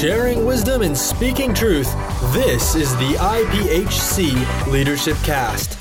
Sharing wisdom and speaking truth, this is the IPHC Leadership Cast.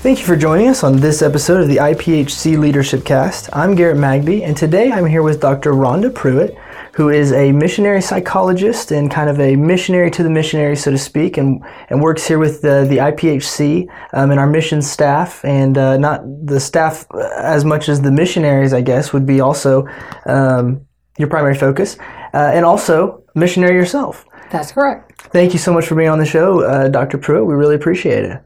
Thank you for joining us on this episode of the IPHC Leadership Cast. I'm Garrett Magby, and today I'm here with Dr. Rhonda Pruitt, who is a missionary psychologist and kind of a missionary to the missionary, so to speak, and, and works here with the, the IPHC um, and our mission staff, and uh, not the staff as much as the missionaries, I guess, would be also um, your primary focus, uh, and also missionary yourself. That's correct. Thank you so much for being on the show, uh, Dr. Pruitt. We really appreciate it.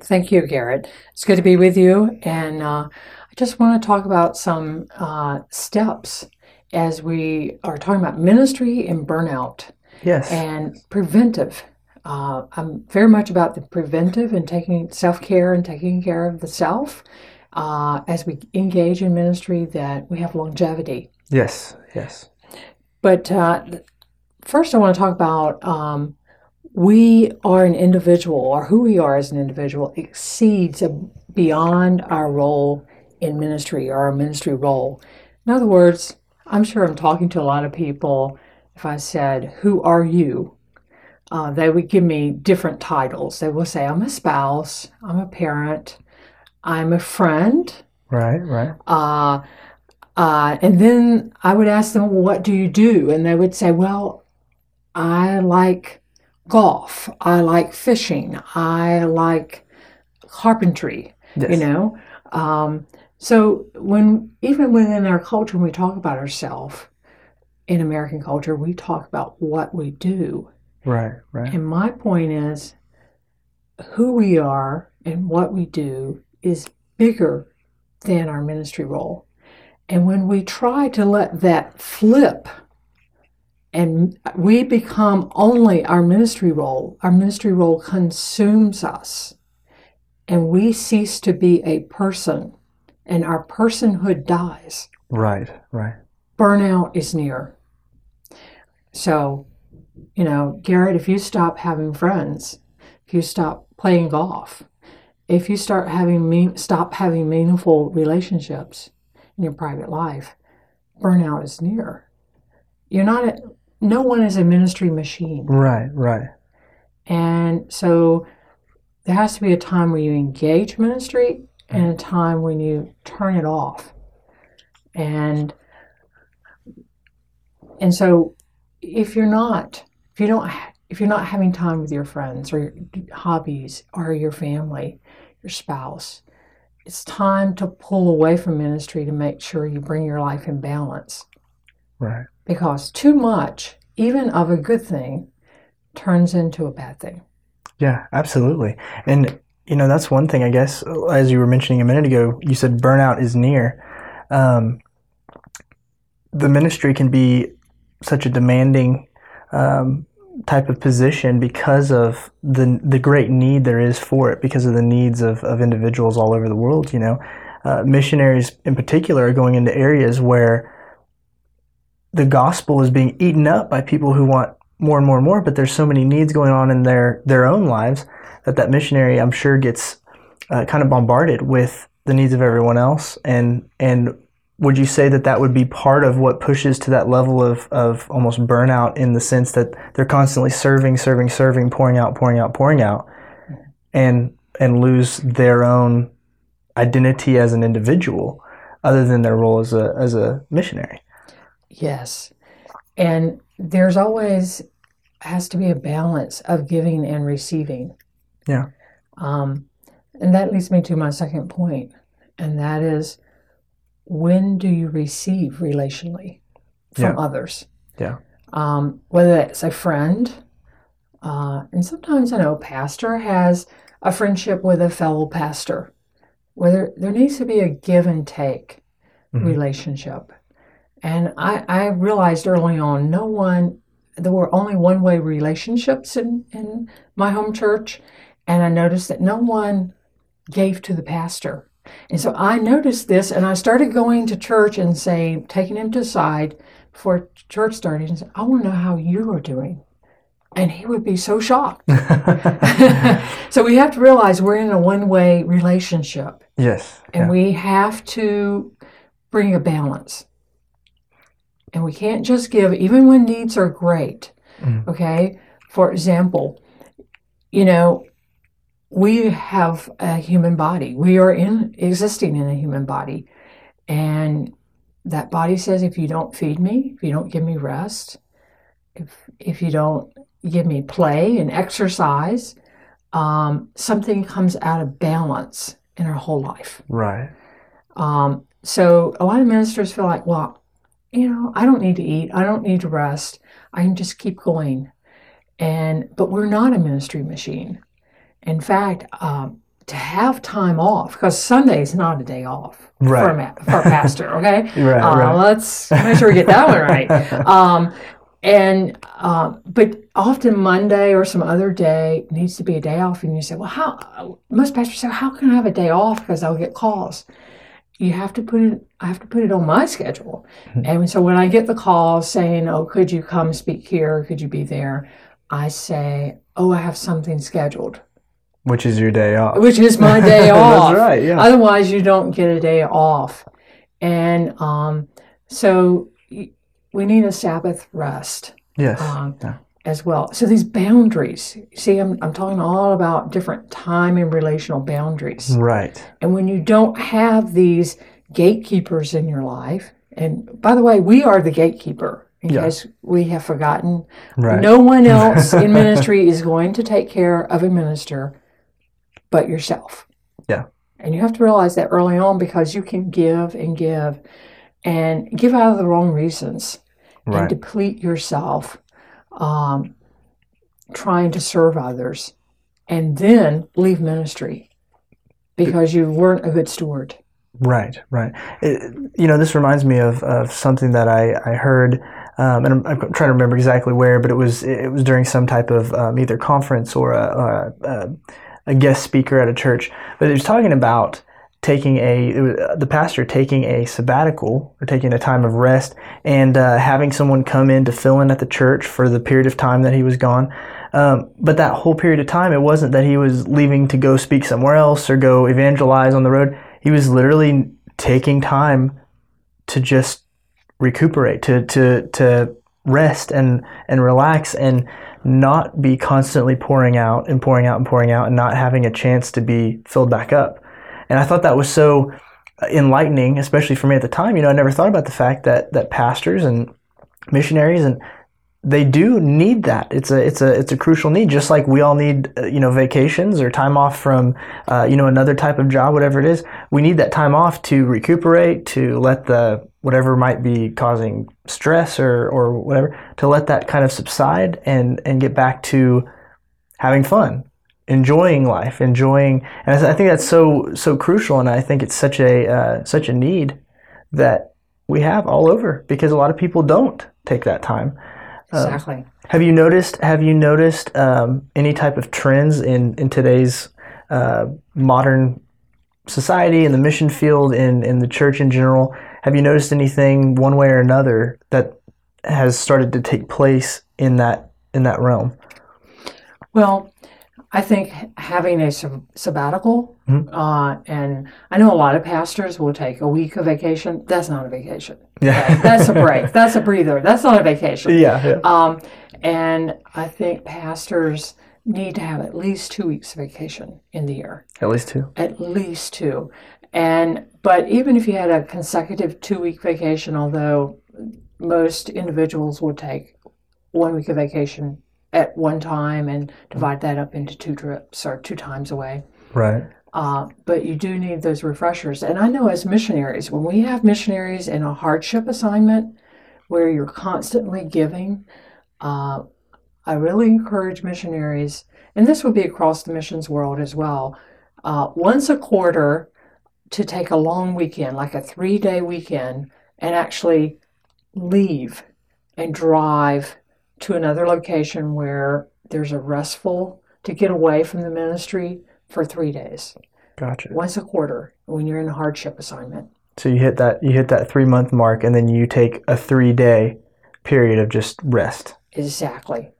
Thank you, Garrett. It's good to be with you. And uh, I just want to talk about some uh, steps as we are talking about ministry and burnout. Yes. And preventive. Uh, I'm very much about the preventive and taking self care and taking care of the self uh, as we engage in ministry that we have longevity. Yes, yes. But uh, first, I want to talk about um, we are an individual, or who we are as an individual exceeds beyond our role in ministry or our ministry role. In other words, I'm sure I'm talking to a lot of people. If I said, Who are you? Uh, they would give me different titles. They will say, I'm a spouse, I'm a parent, I'm a friend. Right, right. Uh, uh, and then I would ask them, well, What do you do? And they would say, Well, I like golf. I like fishing. I like carpentry. Yes. You know, um, so when even within our culture, when we talk about ourselves in American culture, we talk about what we do. Right. Right. And my point is, who we are and what we do is bigger than our ministry role. And when we try to let that flip and we become only our ministry role. Our ministry role consumes us, and we cease to be a person, and our personhood dies. Right, right. Burnout is near. So, you know, Garrett, if you stop having friends, if you stop playing golf, if you start having mean, stop having meaningful relationships in your private life, burnout is near. You're not A, no one is a ministry machine. Right, right. And so there has to be a time where you engage ministry and mm. a time when you turn it off. And and so if you're not if you don't if you're not having time with your friends or your hobbies or your family, your spouse, it's time to pull away from ministry to make sure you bring your life in balance. Right because too much, even of a good thing, turns into a bad thing. Yeah, absolutely. And, you know, that's one thing, I guess, as you were mentioning a minute ago, you said burnout is near. Um, the ministry can be such a demanding um, type of position because of the the great need there is for it, because of the needs of, of individuals all over the world. You know, uh, missionaries in particular are going into areas where the gospel is being eaten up by people who want more and more and more, but there's so many needs going on in their their own lives that that missionary, I'm sure, gets uh, kind of bombarded with the needs of everyone else. And and would you say that that would be part of what pushes to that level of of almost burnout in the sense that they're constantly serving, serving, serving, pouring out, pouring out, pouring out, and and lose their own identity as an individual, other than their role as a as a missionary. Yes. And there's always has to be a balance of giving and receiving. Yeah. Um, and that leads me to my second point, and that is when do you receive relationally from yeah. others? Yeah. Um, whether it's a friend, uh, and sometimes I know pastor has a friendship with a fellow pastor, where there, there needs to be a give and take mm-hmm. relationship. And I, I realized early on, no one, there were only one way relationships in, in my home church. And I noticed that no one gave to the pastor. And so I noticed this and I started going to church and saying, taking him to the side before church started and said, I want to know how you are doing. And he would be so shocked. so we have to realize we're in a one way relationship yes. and yeah. we have to bring a balance. And we can't just give, even when needs are great. Mm. Okay. For example, you know, we have a human body. We are in existing in a human body. And that body says if you don't feed me, if you don't give me rest, if if you don't give me play and exercise, um, something comes out of balance in our whole life. Right. Um, so a lot of ministers feel like, well, you know, I don't need to eat, I don't need to rest, I can just keep going. And but we're not a ministry machine. In fact, um, to have time off because Sunday is not a day off for, a, ma- for a pastor. Okay, Right. uh, right. let's make sure we get that one right. Um, and uh, but often Monday or some other day needs to be a day off, and you say, well, how? Most pastors say, how can I have a day off because I'll get calls. You have to put it. I have to put it on my schedule, and so when I get the call saying, "Oh, could you come speak here? Could you be there?" I say, "Oh, I have something scheduled." Which is your day off. which is my day off. That's right. Yeah. Otherwise, you don't get a day off. And um, so we need a Sabbath rest yes. um, Yeah. as well. So these boundaries, see, I'm, I'm talking all about different time and relational boundaries. Right. And when you don't have these gatekeepers in your life, and by the way, we are the gatekeeper. because Yeah. we have forgotten, Right. no one else in ministry is going to take care of a minister but yourself. Yeah. And you have to realize that early on because you can give and give and give out of the wrong reasons and deplete yourself um, trying to serve others and then leave ministry because you weren't a good steward. Right, right. It, you know, this reminds me of, of something that I, I heard, um, and I'm, I'm trying to remember exactly where, but it was it was during some type of um, either conference or a, a, a guest speaker at a church. But it was talking about taking a uh, the pastor taking a sabbatical or taking a time of rest and uh, having someone come in to fill in at the church for the period of time that he was gone. Um, but that whole period of time, it wasn't that he was leaving to go speak somewhere else or go evangelize on the road. He was literally taking time to just recuperate, to to to rest and and relax and not be constantly pouring out and pouring out and pouring out and not having a chance to be filled back up. And I thought that was so enlightening, especially for me at the time. You know, I never thought about the fact that that pastors and missionaries and they do need that. It's a it's a it's a crucial need, just like we all need uh, you know vacations or time off from uh, you know another type of job, whatever it is. We need that time off to recuperate, to let the whatever might be causing stress or or whatever to let that kind of subside and and get back to having fun, enjoying life, enjoying. And I think that's so so crucial, and I think it's such a uh, such a need that we have all over because a lot of people don't take that time. Exactly. Have you noticed? Have you noticed um, any type of trends in in today's uh, modern society, in the mission field, in in the church in general? Have you noticed anything one way or another that has started to take place in that in that realm? Well, I think having a sab- sabbatical, Mhm. uh, and I know a lot of pastors will take a week of vacation. That's not a vacation. Yeah, Okay? That's a break. That's a breather. That's not a vacation. yeah, yeah. Um, and I think pastors need to have at least two weeks of vacation in the year, At least two. at least two. And but even if you had a consecutive two week vacation, although most individuals would take one week of vacation at one time and divide that up into two trips or two times away. Right. Uh, but you do need those refreshers. And I know as missionaries, when we have missionaries in a hardship assignment where you're constantly giving, uh, I really encourage missionaries, and this would be across the missions world as well, uh, once a quarter to take a long weekend, like a three day weekend, and actually leave and drive to another location where there's a restful to get away from the ministry for three days Gotcha. once a quarter when you're in a hardship assignment. So you hit that you hit that three month mark, and then you take a three day period of just rest. Exactly.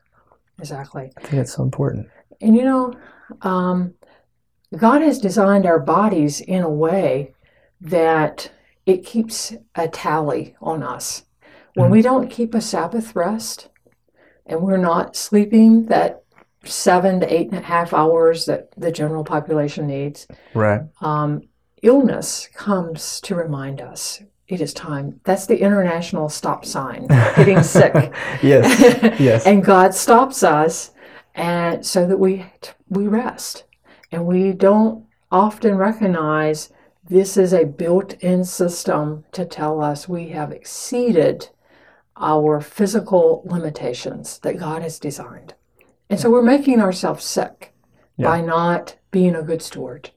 exactly. I think that's so important. And you know, um, God has designed our bodies in a way that it keeps a tally on us. When we don't keep a Sabbath rest and we're not sleeping that seven to eight and a half hours that the general population needs, Right. um, illness comes to remind us it is time. That's the international stop sign, getting sick. Yes. Yes. and God stops us, and so that we we rest, and we don't often recognize this is a built-in system to tell us we have exceeded our physical limitations that God has designed, and so we're making ourselves sick Yeah. by not being a good steward.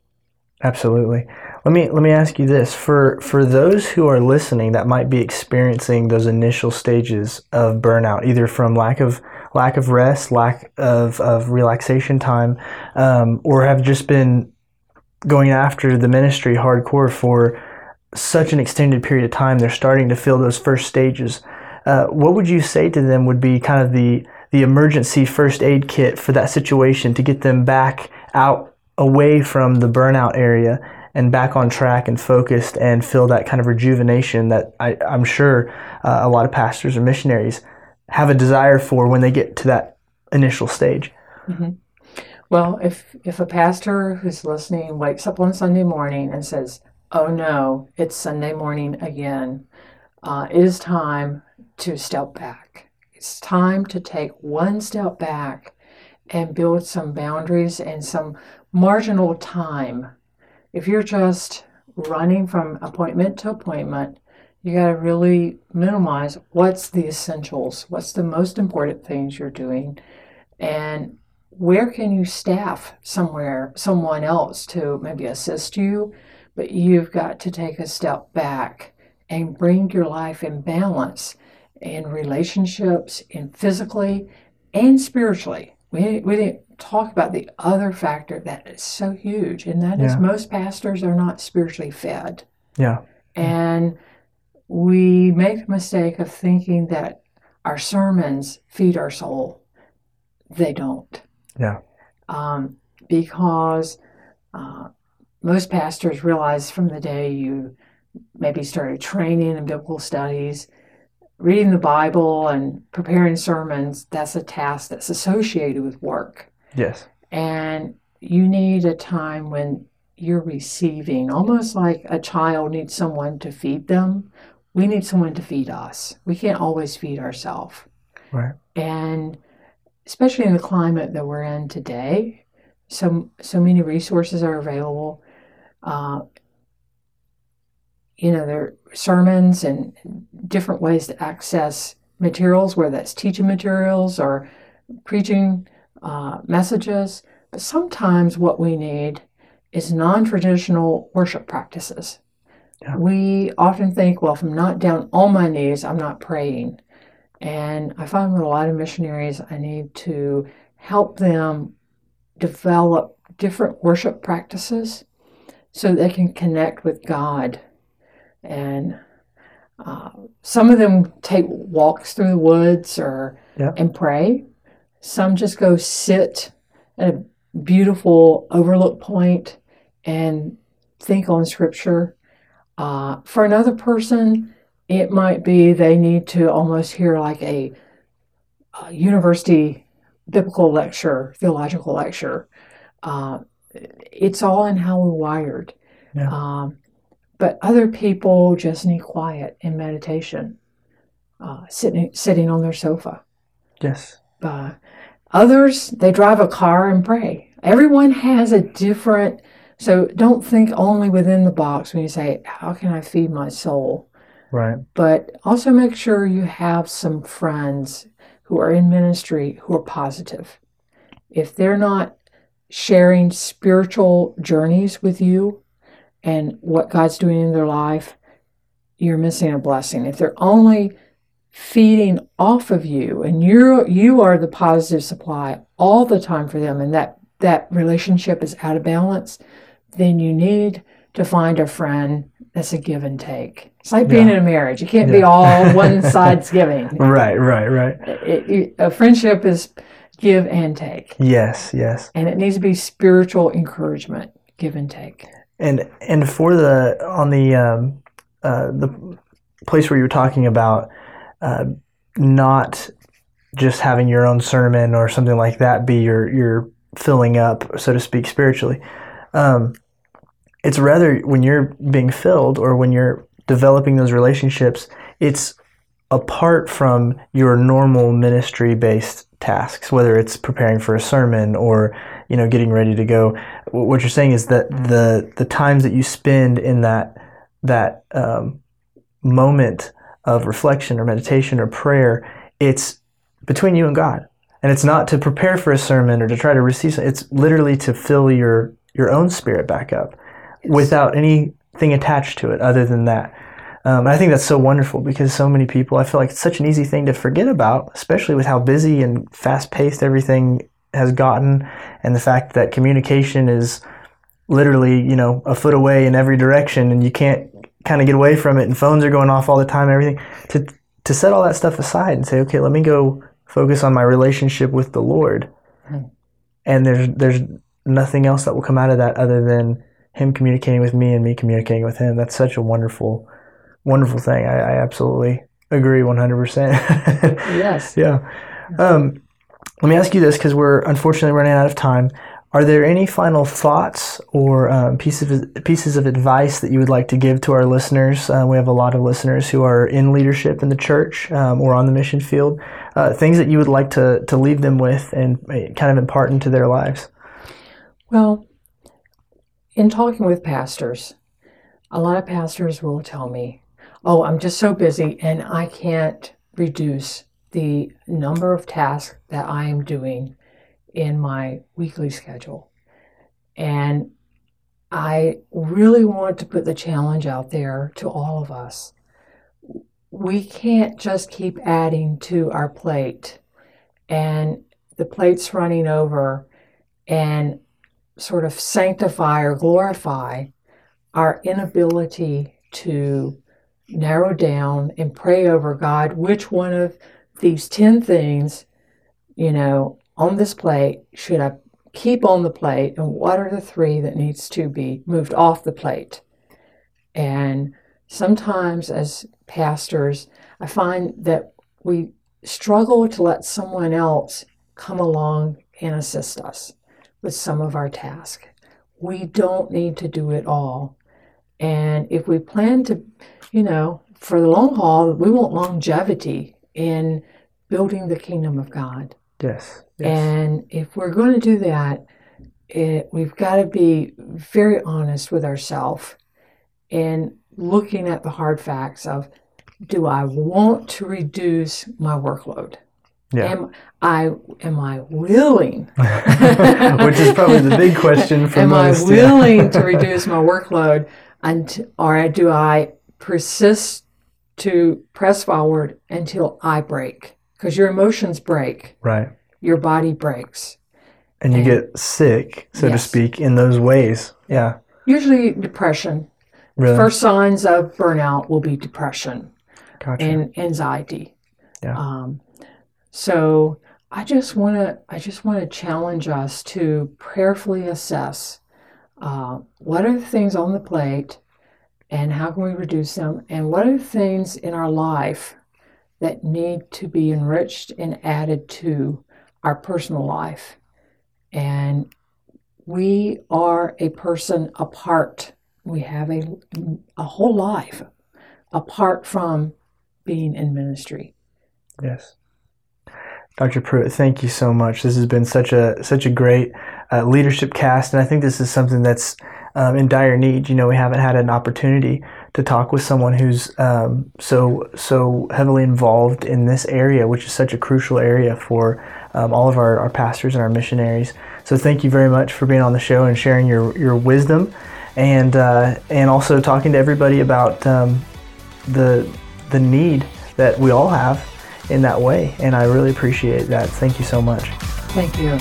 Absolutely. Let me let me ask you this: for for those who are listening that might be experiencing those initial stages of burnout, either from lack of lack of rest, lack of, of relaxation time, um, or have just been going after the ministry hardcore for such an extended period of time, they're starting to feel those first stages. Uh, what would you say to them would be kind of the the emergency first aid kit for that situation to get them back out away from the burnout area and back on track and focused and feel that kind of rejuvenation that I, I'm sure uh, a lot of pastors or missionaries have a desire for when they get to that initial stage. Well, if if a pastor who's listening wakes up on Sunday morning and says, "Oh no, it's Sunday morning again," uh, it is time to step back. It's time to take one step back and build some boundaries and some marginal time. If you're just running from appointment to appointment, you got to really minimize what's the essentials, what's the most important things you're doing, and where can you staff somewhere someone else to maybe assist you but you've got to take a step back and bring your life in balance in relationships in physically and spiritually we, we didn't talk about the other factor that is so huge and that is Yeah. most pastors are not spiritually fed Yeah. and we make the mistake of thinking that our sermons feed our soul they don't Yeah. um, because uh, most pastors realize from the day you maybe started training in biblical studies, reading the Bible and preparing sermons, that's a task that's associated with work. Yes. And you need a time when you're receiving, almost like a child needs someone to feed them. We need someone to feed us. We can't always feed ourselves. Right. And especially in the climate that we're in today, so so many resources are available. Uh, you know, there are sermons and different ways to access materials, whether that's teaching materials or preaching uh, messages. But sometimes what we need is non-traditional worship practices. Yeah. We often think, well, if I'm not down on my knees, I'm not praying. And I find with a lot of missionaries, I need to help them develop different worship practices so they can connect with God. And uh, some of them take walks through the woods or Yeah. and pray. Some just go sit at a beautiful overlook point and think on scripture. Uh, for another person, it might be they need to almost hear like a, a university biblical lecture, theological lecture. Uh, it's all in how we're wired. Yeah. Um, but other people just need quiet and meditation, uh, sitting sitting on their sofa. Yes. Uh, others they drive a car and pray. Everyone has a different. So don't think only within the box when you say, "How can I feed my soul?" Right. but also make sure you have some friends who are in ministry who are positive. If they're not sharing spiritual journeys with you and what God's doing in their life, you're missing a blessing. If they're only feeding off of you and you're you are the positive supply all the time for them and that that relationship is out of balance, then you need to find a friend that's a give and take. It's like being Yeah. in a marriage. You can't be all one side's giving. Right. Right. Right. It, it, a friendship is give and take. Yes, yes. And it needs to be spiritual encouragement, give and take. And and for the on the um, uh, the place where you were talking about uh, not just having your own sermon or something like that be your your filling up, so to speak, spiritually. Um, it's rather when you're being filled or when you're developing those relationships, it's apart from your normal ministry based tasks, whether it's preparing for a sermon or you know getting ready to go. What you're saying is that the the times that you spend in that that um, moment of reflection or meditation or prayer, it's between you and God, and it's not to prepare for a sermon or to try to receive. It's literally to fill your your own spirit back up yes. without anything attached to it other than that. Um, I think that's so wonderful because so many people, I feel like it's such an easy thing to forget about, especially with how busy and fast paced everything has gotten, and the fact that communication is literally, you know, a foot away in every direction, and you can't kind of get away from it, and phones are going off all the time, everything. To to set all that stuff aside and say, okay, let me go focus on my relationship with the Lord, mm-hmm. and there's there's nothing else that will come out of that other than Him communicating with me and me communicating with Him. That's such a wonderful wonderful thing. I, I absolutely agree 100%. yes. Yeah. Um, let me ask you this because we're unfortunately running out of time. Are there any final thoughts or um, pieces of, pieces of advice that you would like to give to our listeners? Uh, we have a lot of listeners who are in leadership in the church um, or on the mission field. Uh, things that you would like to, to leave them with and uh, kind of impart into their lives. Well, in talking with pastors, a lot of pastors will tell me oh, I'm just so busy and I can't reduce the number of tasks that I am doing in my weekly schedule. And I really want to put the challenge out there to all of us. We can't just keep adding to our plate and the plate's running over and sort of sanctify or glorify our inability to narrow down and pray over God which one of these 10 things, you know, on this plate should I keep on the plate and what are the three that needs to be moved off the plate. And sometimes as pastors, I find that we struggle to let someone else come along and assist us with some of our tasks. We don't need to do it all. And if we plan to, you know, for the long haul, we want longevity in building the kingdom of God. Yes. yes. And if we're going to do that, it, we've got to be very honest with ourselves and looking at the hard facts of do I want to reduce my workload? Yeah. Am I am I willing? Which is probably the big question for am most. Am I willing yeah. to reduce my workload and or do I persist to press forward until I break? Because your emotions break. Right. Your body breaks. And you and, get sick, so yes. to speak, in those ways. Yeah. Usually depression. Really? First signs of burnout will be depression gotcha. and anxiety. Yeah. Um, so I just want to I just want to challenge us to prayerfully assess uh, what are the things on the plate and how can we reduce them? And what are the things in our life that need to be enriched and added to our personal life? And we are a person apart. We have a, a whole life apart from being in ministry. Yes. Dr. Pruitt, thank you so much. This has been such a such a great uh, leadership cast, and I think this is something that's um, in dire need. You know, we haven't had an opportunity to talk with someone who's um, so so heavily involved in this area, which is such a crucial area for um, all of our, our pastors and our missionaries. So thank you very much for being on the show and sharing your your wisdom, and uh, and also talking to everybody about um, the the need that we all have in that way. And I really appreciate that. Thank you so much. Thank you.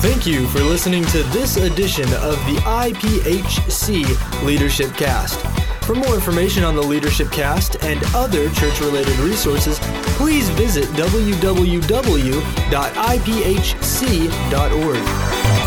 Thank you for listening to this edition of the IPHC Leadership Cast. For more information on the Leadership Cast and other church related resources, please visit www.ipHC.org.